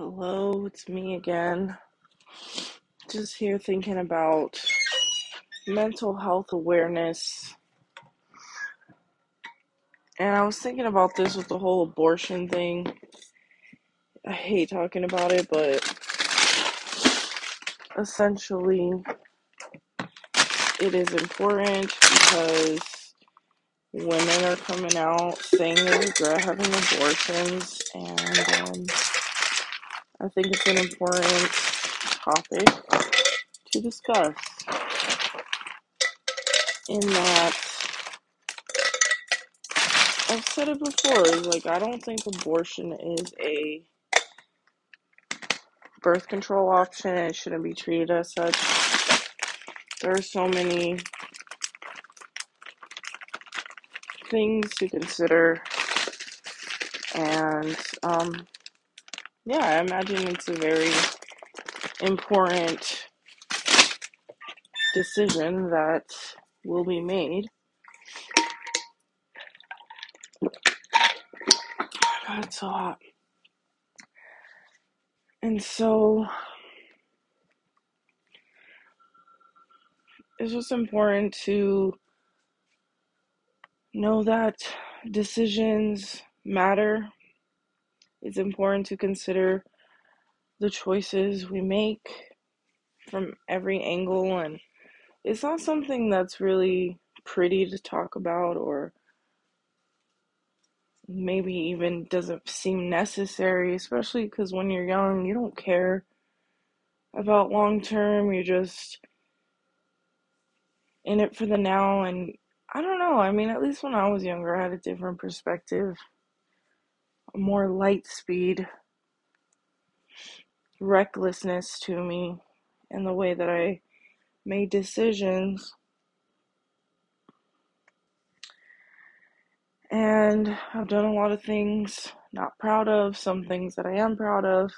Hello, it's me again. Just here thinking about mental health awareness. And I was thinking about this with the whole abortion thing. I hate talking about it, but essentially, it is important because women are coming out saying they regret having abortions, and um, I think it's an important topic to discuss. In that, I've said it before, like, I don't think abortion is a birth control option and it shouldn't be treated as such. There are so many things to consider, and um, yeah, I imagine it's a very important decision that will be made. God, it's so hot. And so it's just important to know that decisions matter. It's important to consider the choices we make from every angle, and it's not something that's really pretty to talk about or maybe even doesn't seem necessary, especially because when you're young, you don't care about long term, you're just in it for the now. And I don't know, I mean, at least when I was younger, I had a different perspective, more light speed, recklessness to me, and the way that I made decisions. And I've done a lot of things not proud of, some things that I am proud of.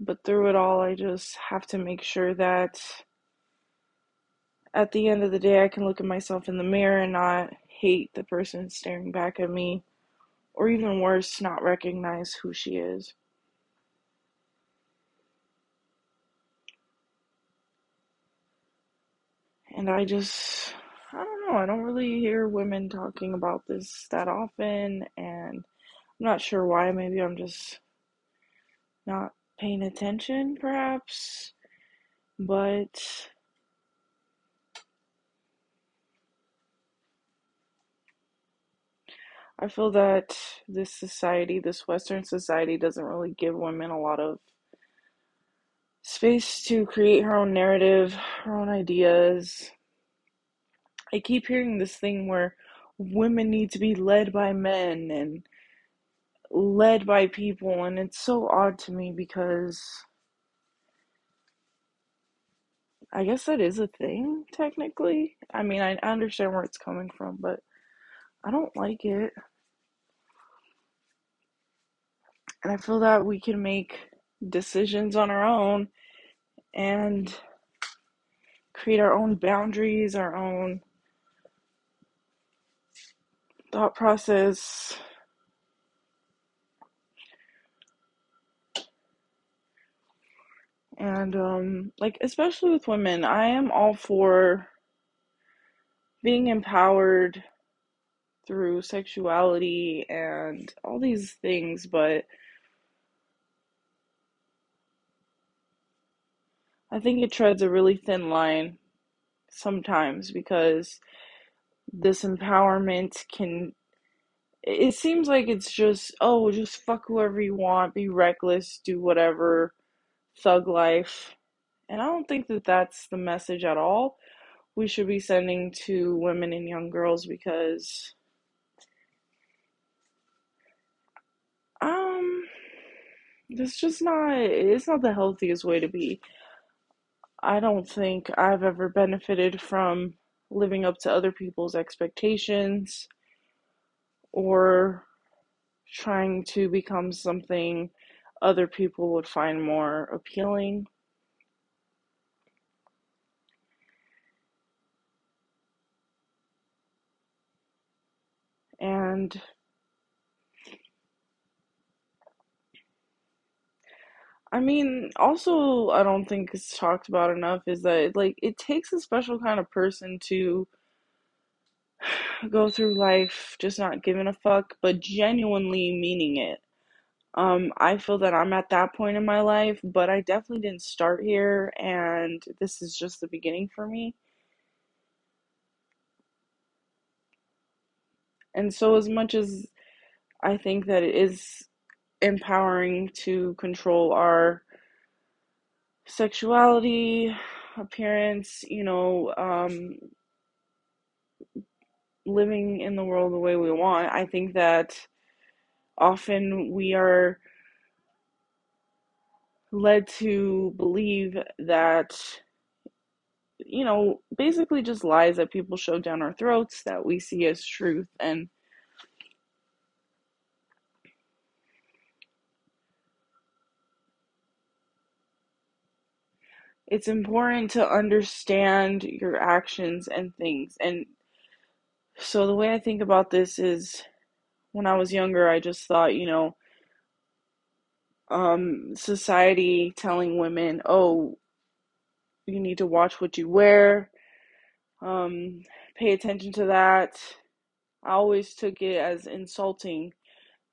But through it all, I just have to make sure that at the end of the day, I can look at myself in the mirror and not hate the person staring back at me, or even worse, not recognize who she is. And I just, I don't know, I don't really hear women talking about this that often, and I'm not sure why. Maybe I'm just not paying attention, perhaps. But I feel that this society, this Western society, doesn't really give women a lot of space to create her own narrative, her own ideas. I keep hearing this thing where women need to be led by men and led by people, and it's so odd to me because I guess that is a thing, technically. I mean, I understand where it's coming from, but I don't like it. And I feel that we can make decisions on our own and create our own boundaries, our own thought process. And um like especially with women, I am all for being empowered through sexuality and all these things, but I think it treads a really thin line sometimes because this empowerment can it seems like it's just oh just fuck whoever you want be reckless do whatever thug life. And i don't think that that's the message at all we should be sending to women and young girls because um it's just not it's not the healthiest way to be i don't think i've ever benefited from living up to other people's expectations or trying to become something other people would find more appealing. And I mean, also, I don't think it's talked about enough is that like it takes a special kind of person to go through life just not giving a fuck, but genuinely meaning it. Um, I feel that I'm at that point in my life, but I definitely didn't start here, and this is just the beginning for me. And so, as much as I think that it is empowering to control our sexuality, appearance, you know, um, living in the world the way we want, I think that often we are led to believe that, you know, basically just lies that people shove down our throats that we see as truth. And it's important to understand your actions and things. And so the way I think about this is when I was younger, I just thought, you know, um, society telling women, oh, you need to watch what you wear, um, pay attention to that. I always took it as insulting,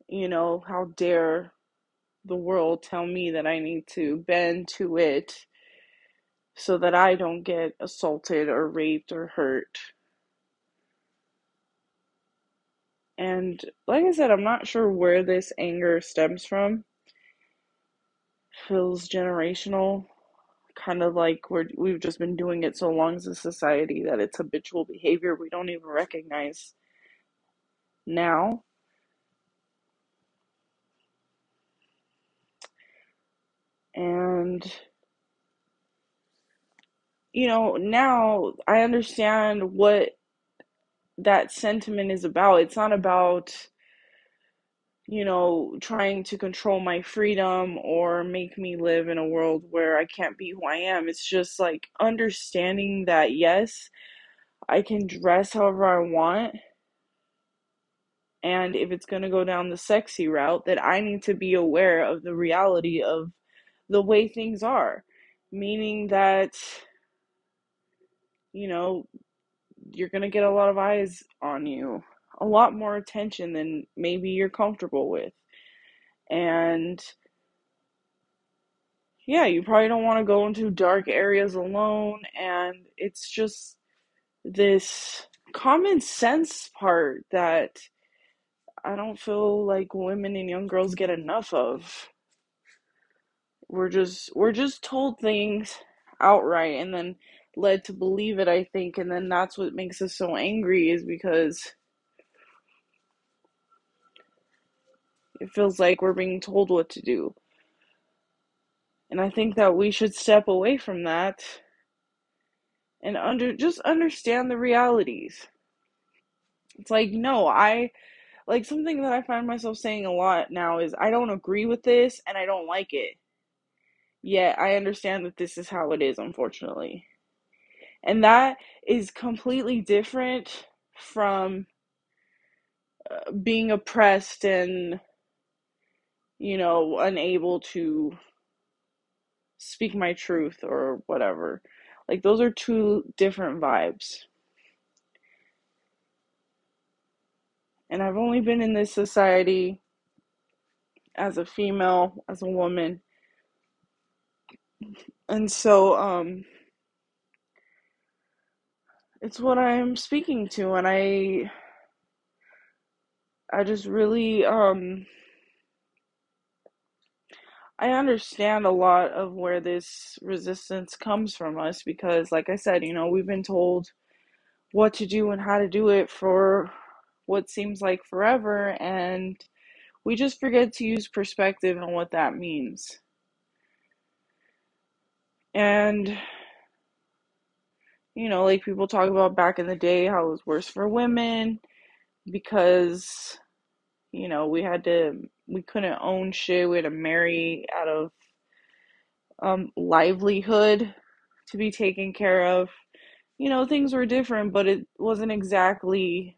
you know, how dare the world tell me that I need to bend to it so that I don't get assaulted or raped or hurt. And like I said, I'm not sure where this anger stems from. Feels generational, kind of like we're we've just been doing it so long as a society that it's habitual behavior we don't even recognize now. And you know, now I understand what that sentiment is about. It's not about, you know, trying to control my freedom or make me live in a world where I can't be who I am. It's just like understanding that, yes, I can dress however I want. And if it's going to go down the sexy route, that I need to be aware of the reality of the way things are. Meaning that, you know, you're going to get a lot of eyes on you, a lot more attention than maybe you're comfortable with. And yeah, you probably don't want to go into dark areas alone. And it's just this common sense part that I don't feel like women and young girls get enough of. We're just we're just told things outright and then led to believe it, I think, and then that's what makes us so angry is because it feels like we're being told what to do. And I think that we should step away from that and under just understand the realities. It's like, no, I like something that I find myself saying a lot now is I don't agree with this and I don't like it. Yet I understand that this is how it is, unfortunately. And that is completely different from uh, being oppressed and, you know, unable to speak my truth or whatever. Like, those are two different vibes. And I've only been in this society as a female, as a woman. And so, um, it's what I'm speaking to, and I, I just really, um, I understand a lot of where this resistance comes from us because, like I said, you know, we've been told what to do and how to do it for what seems like forever, and we just forget to use perspective and what that means. And you know, like people talk about back in the day how it was worse for women because, you know, we had to, we couldn't own shit. We had to marry out of um, livelihood to be taken care of. You know, things were different, but it wasn't exactly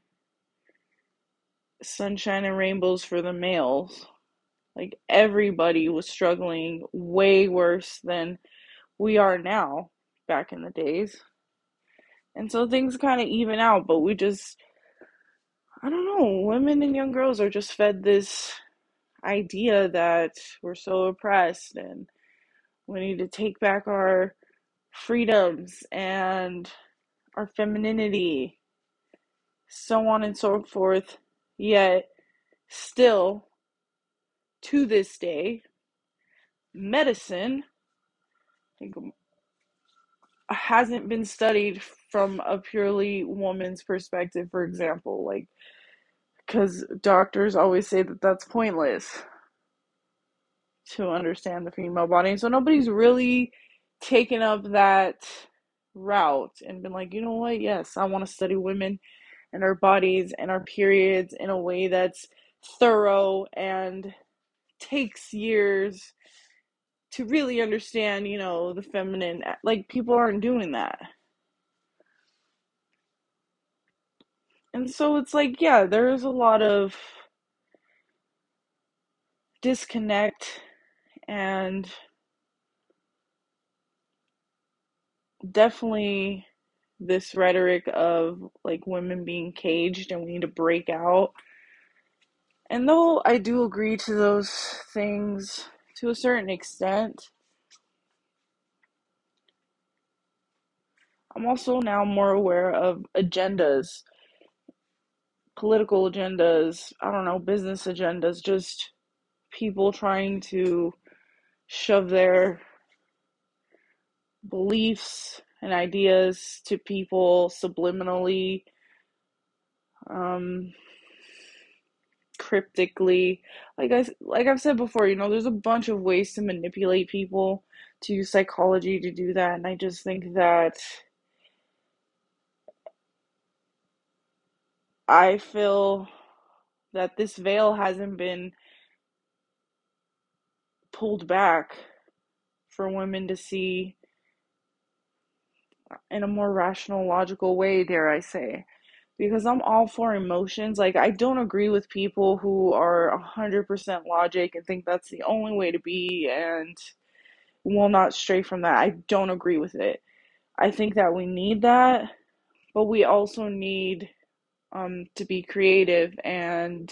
sunshine and rainbows for the males. Like everybody was struggling way worse than we are now back in the days. And so things kind of even out, but we just, I don't know, women and young girls are just fed this idea that we're so oppressed and we need to take back our freedoms and our femininity, so on and so forth. Yet, still, to this day, medicine hasn't been studied from a purely woman's perspective, for example. Like, because doctors always say that that's pointless to understand the female body. So nobody's really taken up that route and been like, you know what? Yes, I want to study women and our bodies and our periods in a way that's thorough and takes years to really understand, you know, the feminine. Like, people aren't doing that. And so it's like, yeah, there's a lot of disconnect and definitely this rhetoric of like women being caged and we need to break out. And though I do agree to those things to a certain extent, I'm also now more aware of agendas political agendas, I don't know, business agendas, just people trying to shove their beliefs and ideas to people subliminally, um, cryptically. Like I like I've said before, you know, there's a bunch of ways to manipulate people, to use psychology to do that, and I just think that I feel that this veil hasn't been pulled back for women to see in a more rational, logical way, dare I say. Because I'm all for emotions. Like, I don't agree with people who are 100% logic and think that's the only way to be and will not stray from that. I don't agree with it. I think that we need that, but we also need um, to be creative and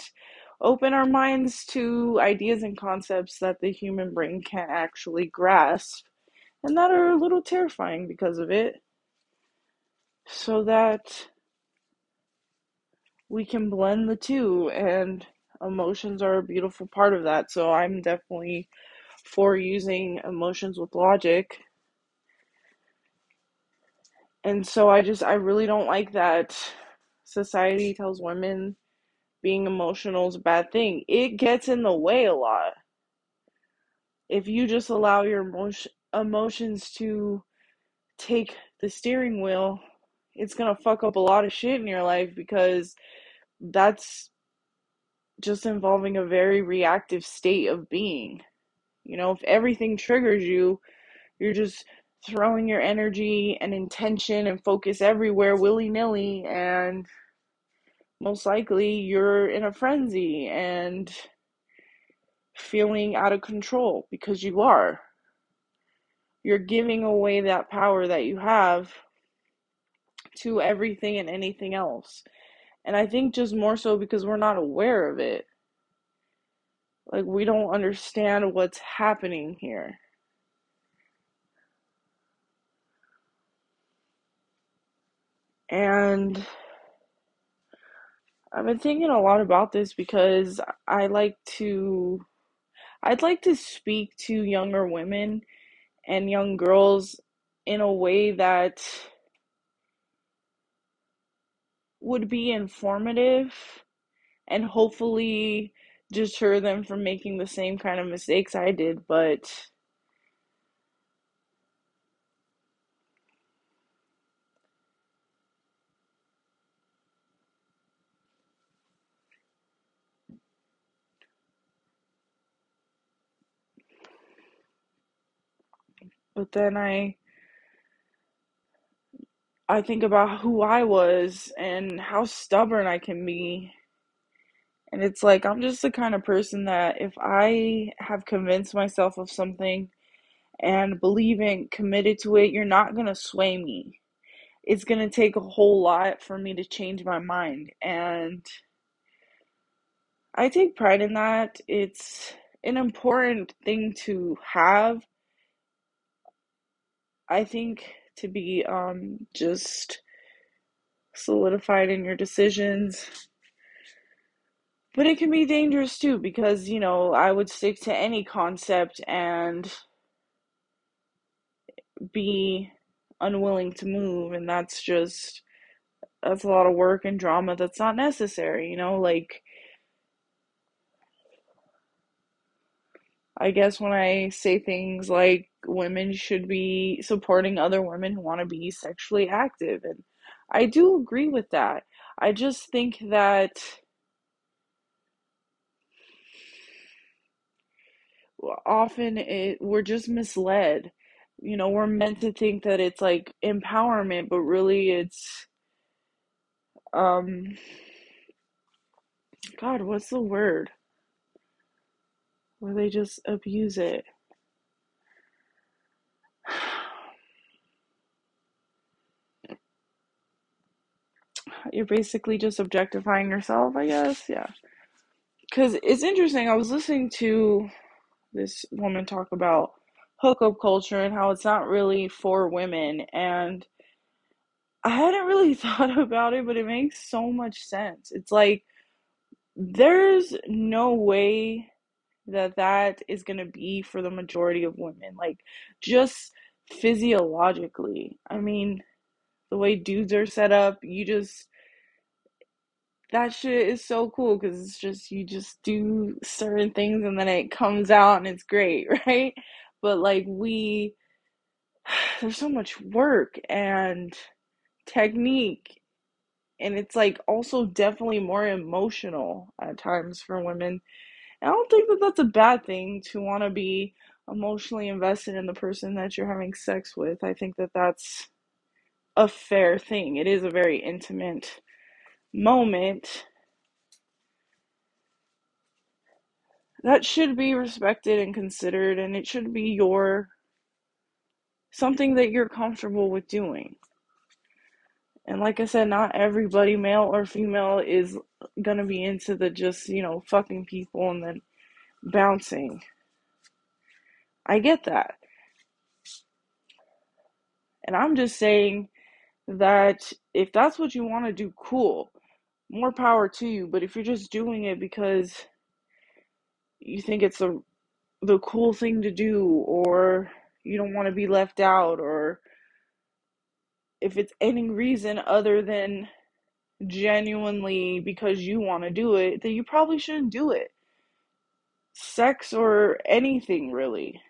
open our minds to ideas and concepts that the human brain can't actually grasp and that are a little terrifying because of it. So that we can blend the two, and emotions are a beautiful part of that. So I'm definitely for using emotions with logic. And so I just, I really don't like that society tells women being emotional is a bad thing. It gets in the way a lot. If you just allow your emotion, emotions to take the steering wheel, it's going to fuck up a lot of shit in your life because that's just involving a very reactive state of being. You know, if everything triggers you, you're just throwing your energy and intention and focus everywhere willy nilly, and most likely you're in a frenzy and feeling out of control because you are. You're giving away that power that you have to everything and anything else. And I think just more so because we're not aware of it. Like, we don't understand what's happening here. And I've been thinking a lot about this because I like to, I'd like to speak to younger women and young girls in a way that would be informative and hopefully deter them from making the same kind of mistakes I did, but but then I I think about who I was and how stubborn I can be And it's like, I'm just the kind of person that if I have convinced myself of something and believing, committed to it, you're not going to sway me. It's going to take a whole lot for me to change my mind. And I take pride in that. It's an important thing to have. I think to be um, just solidified in your decisions. But it can be dangerous too because, you know, I would stick to any concept and be unwilling to move and that's just that's a lot of work and drama that's not necessary, you know, like I guess when I say things like women should be supporting other women who want to be sexually active and I do agree with that. I just think that often it we're just misled. You know, we're meant to think that it's like empowerment, but really it's um God, what's the word? Where they just abuse it. You're basically just objectifying yourself, I guess. Yeah. Because it's interesting. I was listening to this woman talk about hookup culture and how it's not really for women. And I hadn't really thought about it, but it makes so much sense. It's like there's no way that that is going to be for the majority of women. Like, just physiologically. I mean, the way dudes are set up, you just that shit is so cool because it's just you just do certain things and then it comes out and it's great, right? But like we there's so much work and technique and it's like also definitely more emotional at times for women. And I don't think that that's a bad thing to want to be emotionally invested in the person that you're having sex with. I think that that's a fair thing. It is a very intimate moment that should be respected and considered and it should be your something that you're comfortable with doing and like i said not everybody male or female is gonna be into the just you know fucking people and then bouncing. I get that. And i'm just saying that if that's what you want to do cool. More power to you. But if you're just doing it because you think it's a the cool thing to do or you don't want to be left out or if it's any reason other than genuinely because you want to do it, then you probably shouldn't do it. Sex or anything really.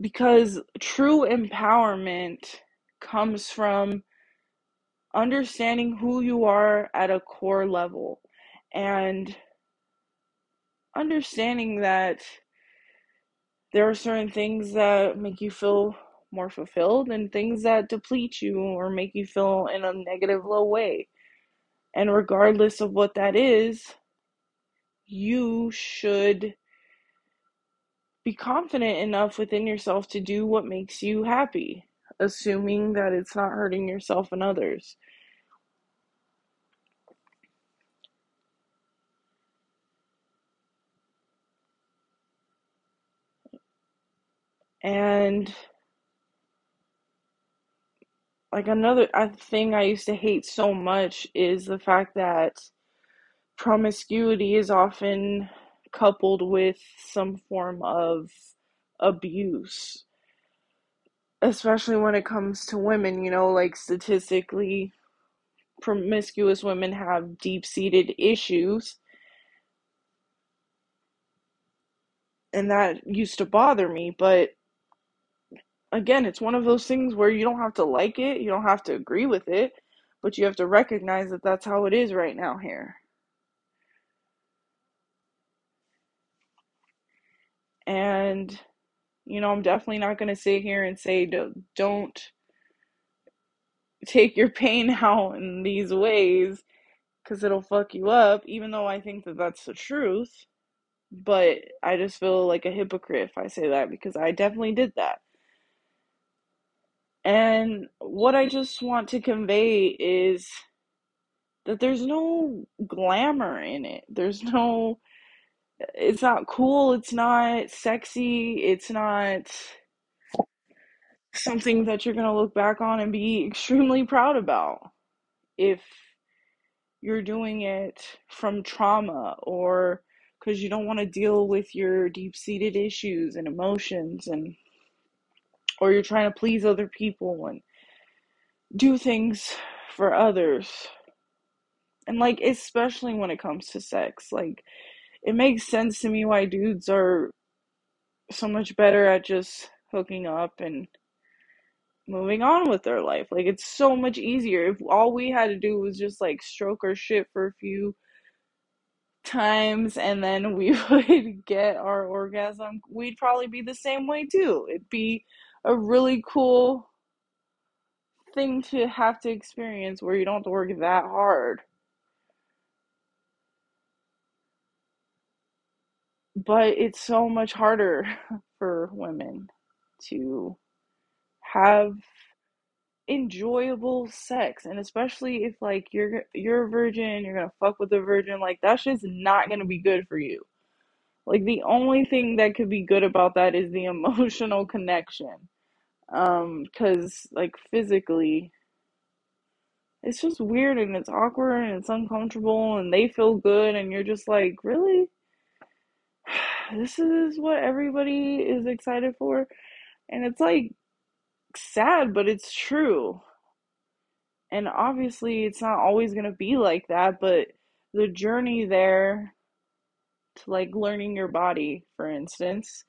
Because true empowerment comes from understanding who you are at a core level and understanding that there are certain things that make you feel more fulfilled and things that deplete you or make you feel in a negative low way. And regardless of what that is, you should be confident enough within yourself to do what makes you happy, assuming that it's not hurting yourself and others. And like another thing I used to hate so much is the fact that promiscuity is often coupled with some form of abuse especially when it comes to women you know like statistically promiscuous women have deep-seated issues. And that used to bother me but again it's one of those things where you don't have to like it you don't have to agree with it but you have to recognize that that's how it is right now here and you know i'm definitely not going to sit here and say don't take your pain out in these ways because it'll fuck you up, even though I think that that's the truth. But I just feel like a hypocrite if I say that because I definitely did that. And what I just want to convey is that there's no glamour in it. There's no, it's not cool, it's not sexy, it's not something that you're going to look back on and be extremely proud about if you're doing it from trauma or because you don't want to deal with your deep-seated issues and emotions and or you're trying to please other people and do things for others and like especially when it comes to sex like it makes sense to me why dudes are so much better at just hooking up and moving on with their life. Like it's so much easier if all we had to do was just like stroke our shit for a few times and then we would get our orgasm, we'd probably be the same way too. It'd be a really cool thing to have to experience where you don't have to work that hard. But it's so much harder for women to have enjoyable sex and especially if like you're you're a virgin you're gonna fuck with a virgin like that's just not gonna be good for you like the only thing that could be good about that is the emotional connection um because like physically it's just weird and it's awkward and it's uncomfortable and they feel good and you're just like really? This is what everybody is excited for? And it's like sad but it's true. And obviously, it's not always going to be like that, but the journey there to like learning your body, for instance,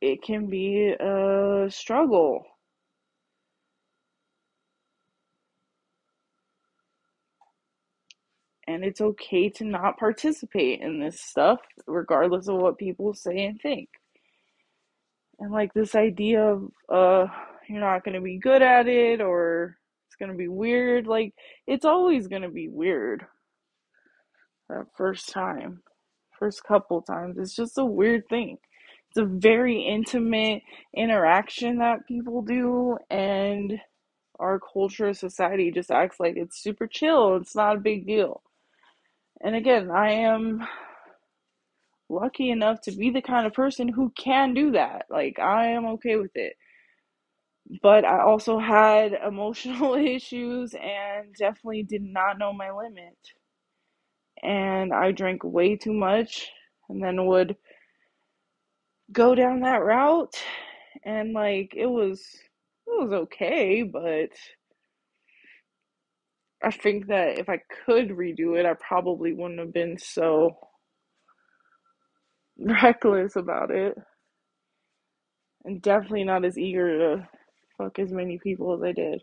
it can be a struggle. And it's okay to not participate in this stuff, regardless of what people say and think. And like this idea of, uh, you're not going to be good at it or it's going to be weird, like, it's always going to be weird that first time. first couple times. It's just a weird thing. It's a very intimate interaction that people do, and our culture, society just acts like it's super chill. It's not a big deal. And again, I am lucky enough to be the kind of person who can do that. Like, I am okay with it. But I also had emotional issues and definitely did not know my limit. And I drank way too much and then would go down that route and like it was it was okay but i think that if i could redo it i probably wouldn't have been so reckless about it. And definitely not as eager to fuck as many people as i did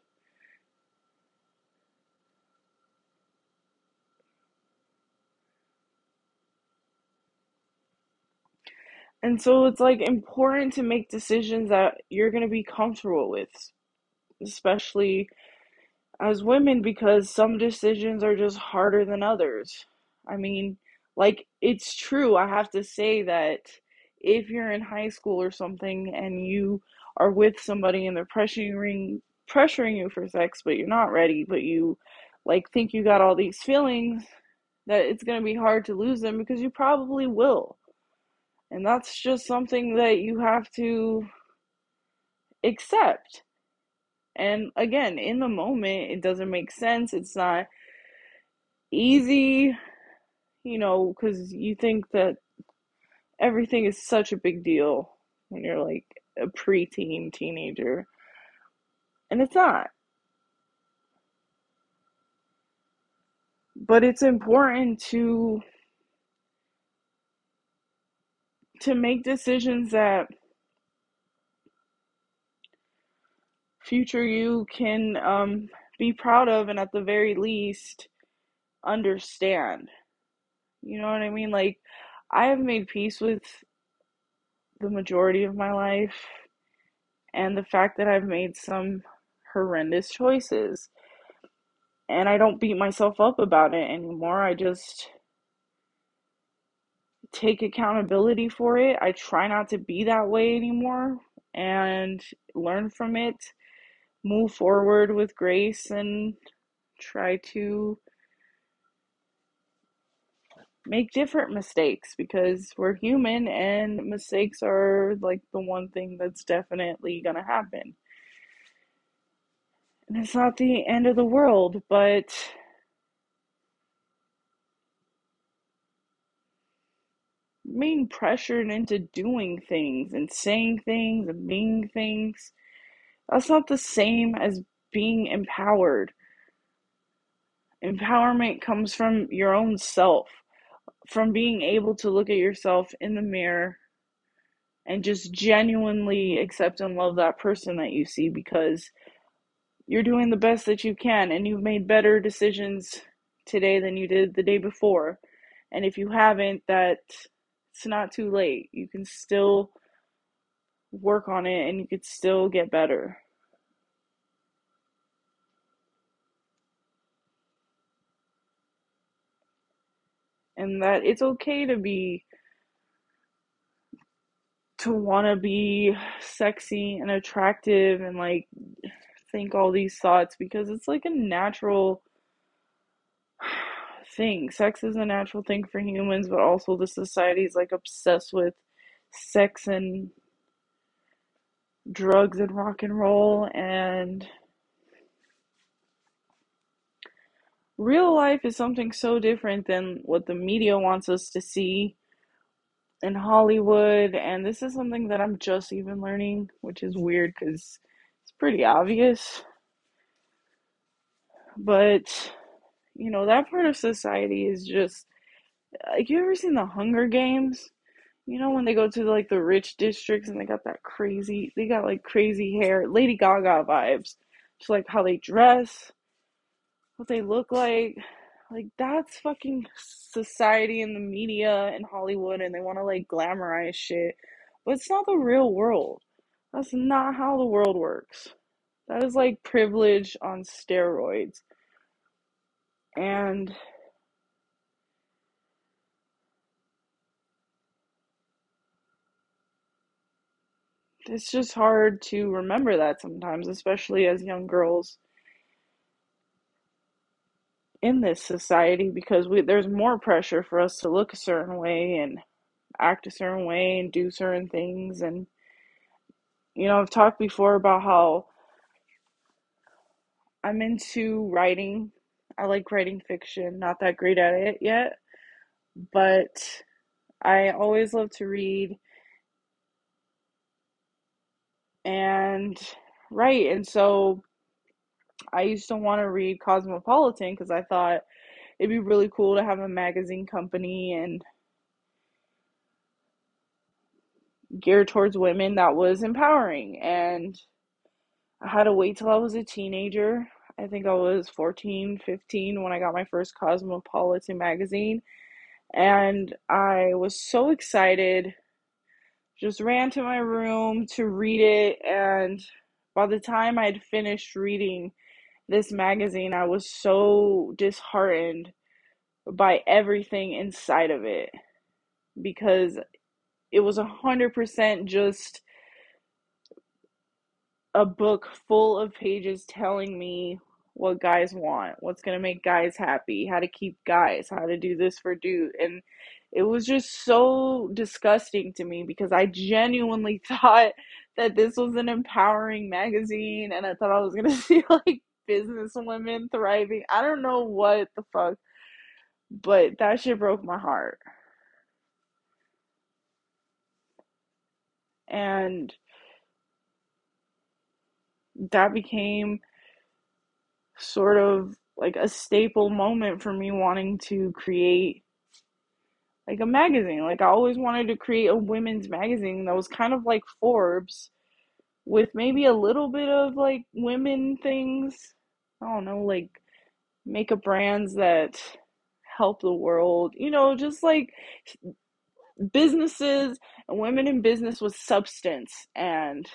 and so it's like important to make decisions that you're going to be comfortable with especially as women because some decisions are just harder than others. I mean, like, it's true. I have to say that if you're in high school or something and you are with somebody and they're pressuring pressuring you for sex, but you're not ready, but you like think you got all these feelings, that it's going to be hard to lose them because you probably will. And that's just something that you have to accept. And again, in the moment, it doesn't make sense. It's not easy, you know, because you think that everything is such a big deal when you're like a preteen teenager. And it's not. But it's important to to make decisions that future you can um, be proud of and at the very least understand. You know what I mean? Like, I have made peace with the majority of my life, and the fact that I've made some horrendous choices. And I don't beat myself up about it anymore. I just take accountability for it. I try not to be that way anymore and learn from it, move forward with grace, and try to make different mistakes because we're human and mistakes are like the one thing that's definitely going to happen. And it's not the end of the world, but being pressured into doing things and saying things and being things, that's not the same as being empowered. Empowerment comes from your own self, from being able to look at yourself in the mirror and just genuinely accept and love that person that you see because you're doing the best that you can and you've made better decisions today than you did the day before. And if you haven't, that it's not too late. You can still work on it and you could still get better. And that it's okay to be to want to be sexy and attractive and like think all these thoughts because it's like a natural thing. Sex is a natural thing for humans, but also the society is like obsessed with sex and drugs and rock and roll and real life is something so different than what the media wants us to see in Hollywood and this is something that I'm just even learning, which is weird cuz it's pretty obvious. But you know, that part of society is just like you ever seen the Hunger Games? You know when they go to like the rich districts and they got that crazy, they got like crazy hair, Lady Gaga vibes. Just like how they dress, what they look like. Like that's fucking society and the media and Hollywood and they want to like glamorize shit. But it's not the real world. That's not how the world works. That is like privilege on steroids. And it's just hard to remember that sometimes, especially as young girls in this society because we there's more pressure for us to look a certain way and act a certain way and do certain things and you know, I've talked before about how I'm into writing. I like writing fiction, not that great at it yet, but I always love to read and write. And so I used to want to read Cosmopolitan because I thought it'd be really cool to have a magazine company and geared towards women that was empowering. And I had to wait till I was a teenager. I think I was 14, 15 when I got my first Cosmopolitan magazine. And I was so excited. Just ran to my room to read it. And by the time I'd finished reading this magazine, I was so disheartened by everything inside of it because it was a hundred percent just a book full of pages telling me what guys want, what's gonna make guys happy, how to keep guys, how to do this for dude, and it was just so disgusting to me because I genuinely thought that this was an empowering magazine and I thought I was gonna see like business women thriving. I don't know what the fuck, but that shit broke my heart. And that became sort of like a staple moment for me wanting to create like a magazine. Like I always wanted to create a women's magazine that was kind of like Forbes with maybe a little bit of like women things. I don't know, like makeup brands that help the world. You know, just like businesses and women in business with substance and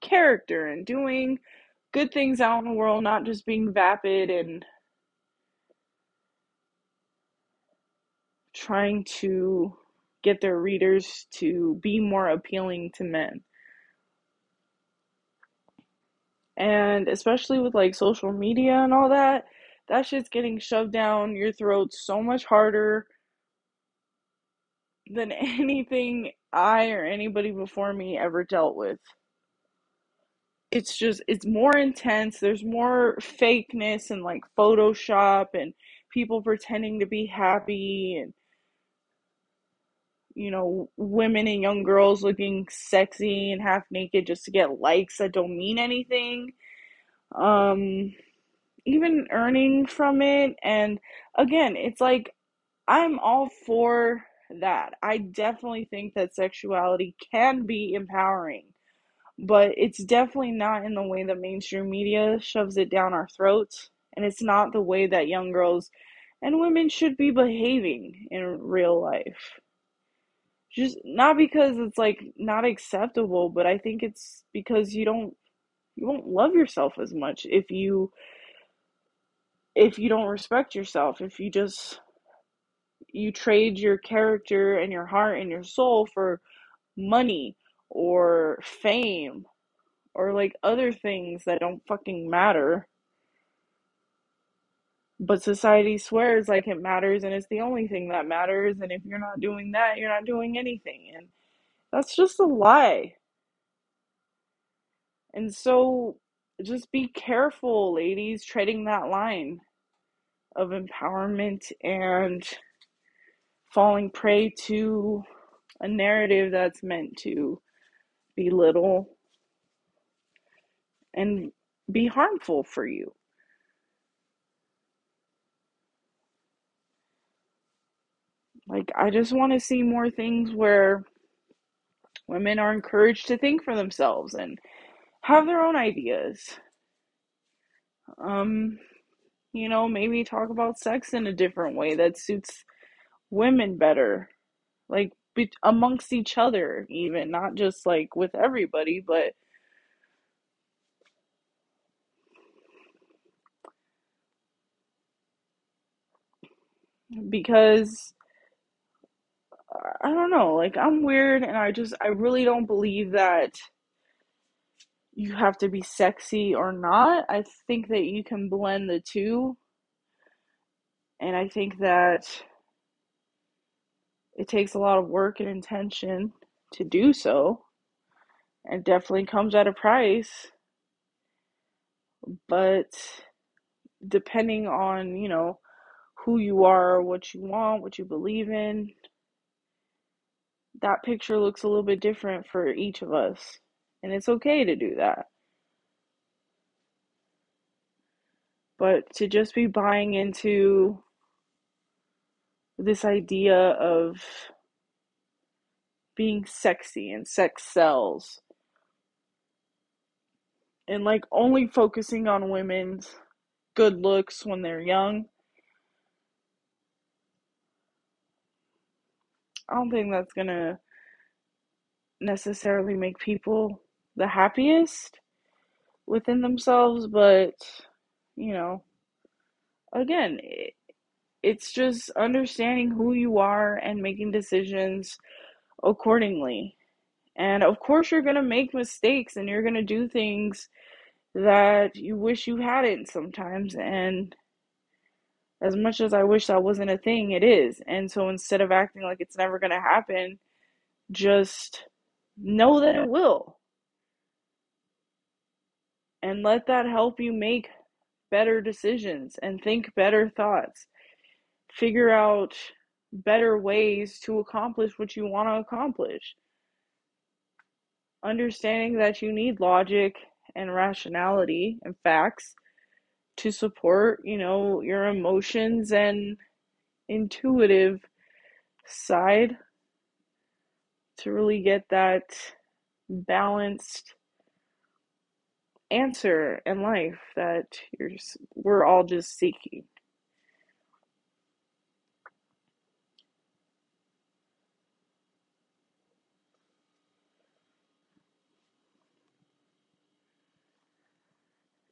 character and doing good things out in the world, not just being vapid and trying to get their readers to be more appealing to men. And especially with like social media and all that, that shit's getting shoved down your throat so much harder than anything I or anybody before me ever dealt with. It's just, it's more intense. There's more fakeness and like Photoshop and people pretending to be happy and, you know, women and young girls looking sexy and half naked just to get likes that don't mean anything. Um, even earning from it. And again, it's like, I'm all for that. I definitely think that sexuality can be empowering, but it's definitely not in the way that mainstream media shoves it down our throats, and it's not the way that young girls and women should be behaving in real life. Just not because it's like not acceptable, but I think it's because you don't you won't love yourself as much if you if you don't respect yourself, if you just you trade your character and your heart and your soul for money or fame or like other things that don't fucking matter. But society swears like it matters and it's the only thing that matters. And if you're not doing that, you're not doing anything. And that's just a lie. And so just be careful, ladies, treading that line of empowerment and falling prey to a narrative that's meant to belittle and be harmful for you. Like, I just want to see more things where women are encouraged to think for themselves and have their own ideas. Um, you know, maybe talk about sex in a different way that suits women better. Like, be- amongst each other, even, not just like with everybody, but because I don't know, like I'm weird and I just I really don't believe that you have to be sexy or not. I think that you can blend the two. And I think that it takes a lot of work and intention to do so. And definitely comes at a price. But depending on, you know, who you are, what you want, what you believe in, that picture looks a little bit different for each of us. And it's okay to do that. But to just be buying into this idea of being sexy and sex sells and like only focusing on women's good looks when they're young. I don't think that's gonna necessarily make people the happiest within themselves, but you know, again, it, it's just understanding who you are and making decisions accordingly. And of course, you're going to make mistakes and you're going to do things that you wish you hadn't sometimes. And as much as I wish that wasn't a thing, it is. And so instead of acting like it's never going to happen, just know that it will. And let that help you make better decisions and think better thoughts. Figure out better ways to accomplish what you want to accomplish. Understanding that you need logic and rationality and facts to support, you know, your emotions and intuitive side to really get that balanced answer in life that you're we're all just seeking.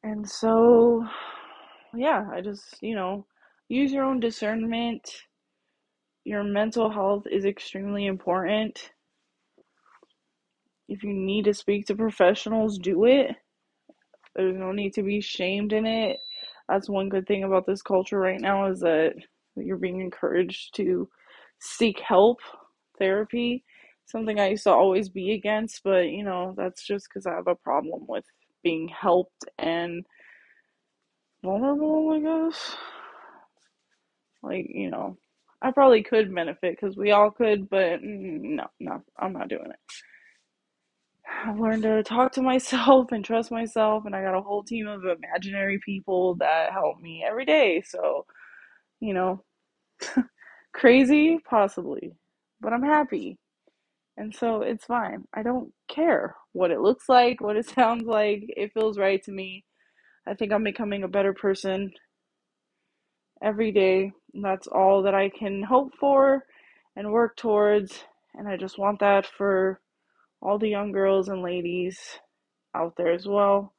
And so, yeah, I just, you know, use your own discernment. Your mental health is extremely important. If you need to speak to professionals, do it. There's no need to be shamed in it. That's one good thing about this culture right now is that you're being encouraged to seek help, therapy, something I used to always be against, but you know, that's just because I have a problem with being helped and vulnerable, I guess. Like, you know, I probably could benefit because we all could, but no, no, I'm not doing it. I've learned to talk to myself and trust myself, and I got a whole team of imaginary people that help me every day. So, you know, crazy, possibly, but I'm happy. And so it's fine. I don't care what it looks like, what it sounds like. It feels right to me. I think I'm becoming a better person every day. That's all that I can hope for and work towards. And I just want that for all the young girls and ladies out there as well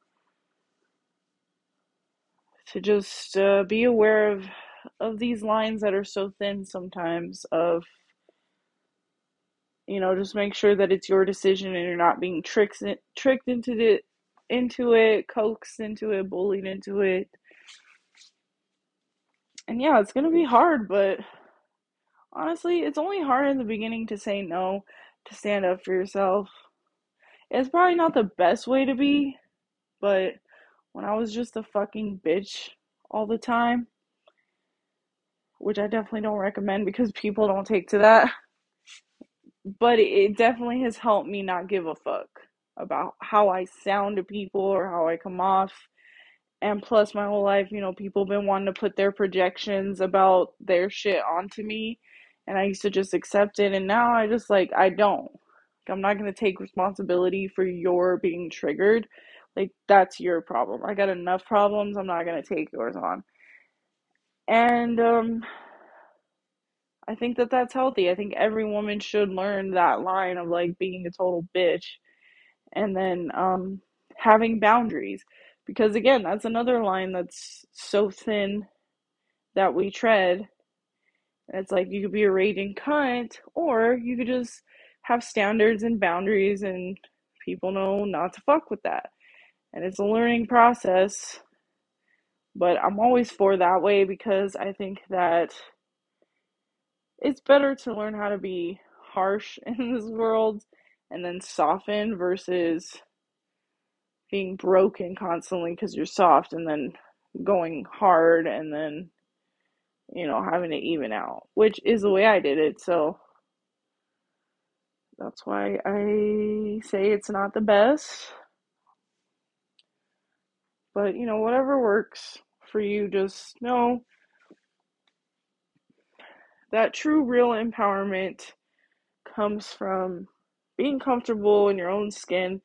to just uh, be aware of of these lines that are so thin sometimes of you know just make sure that it's your decision and you're not being tricked tricked into the into it coaxed into it bullied into it. And yeah it's gonna be hard but honestly it's only hard in the beginning to say no to stand up for yourself. It's probably not the best way to be but when i was just a fucking bitch all the time which i definitely don't recommend because people don't take to that but it definitely has helped me not give a fuck about how I sound to people or how I come off. And plus, my whole life, you know, people been wanting to put their projections about their shit onto me, and I used to just accept it. And now I just like I don't. I'm not gonna take responsibility for your being triggered. Like that's your problem. I got enough problems. I'm not gonna take yours on. And um, I think that that's healthy. I think every woman should learn that line of like being a total bitch and then um, having boundaries. Because again, that's another line that's so thin that we tread. it's like you could be a raging cunt, or you could just have standards and boundaries, and people know not to fuck with that. And it's a learning process, but I'm always for that way because I think that it's better to learn how to be harsh in this world and then soften versus being broken constantly because you're soft and then going hard and then you know having to even out which is the way i did it so that's why i say it's not the best. But you know whatever works for you just know that true real empowerment comes from being comfortable in your own skin,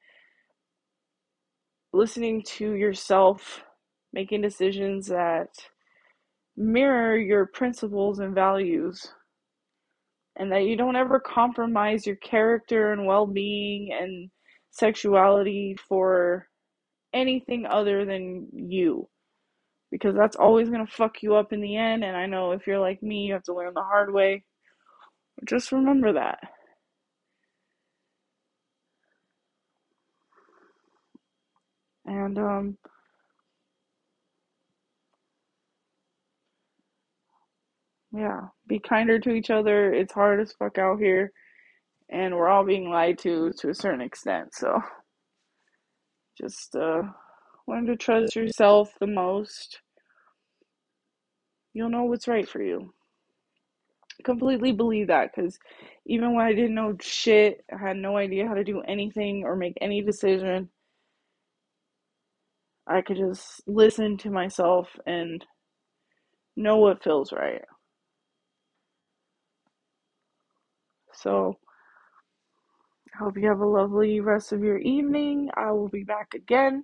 listening to yourself, making decisions that mirror your principles and values, and that you don't ever compromise your character and well being and sexuality for anything other than you because that's always going to fuck you up in the end. And I know if you're like me, you have to learn the hard way. Just remember that. And, um, yeah, be kinder to each other. It's hard as fuck out here. And we're all being lied to to a certain extent. So just uh, learn to trust yourself the most you'll know what's right for you. Completely believe that because even when I didn't know shit, I had no idea how to do anything or make any decision, I could just listen to myself and know what feels right. So, I hope you have a lovely rest of your evening. I will be back again,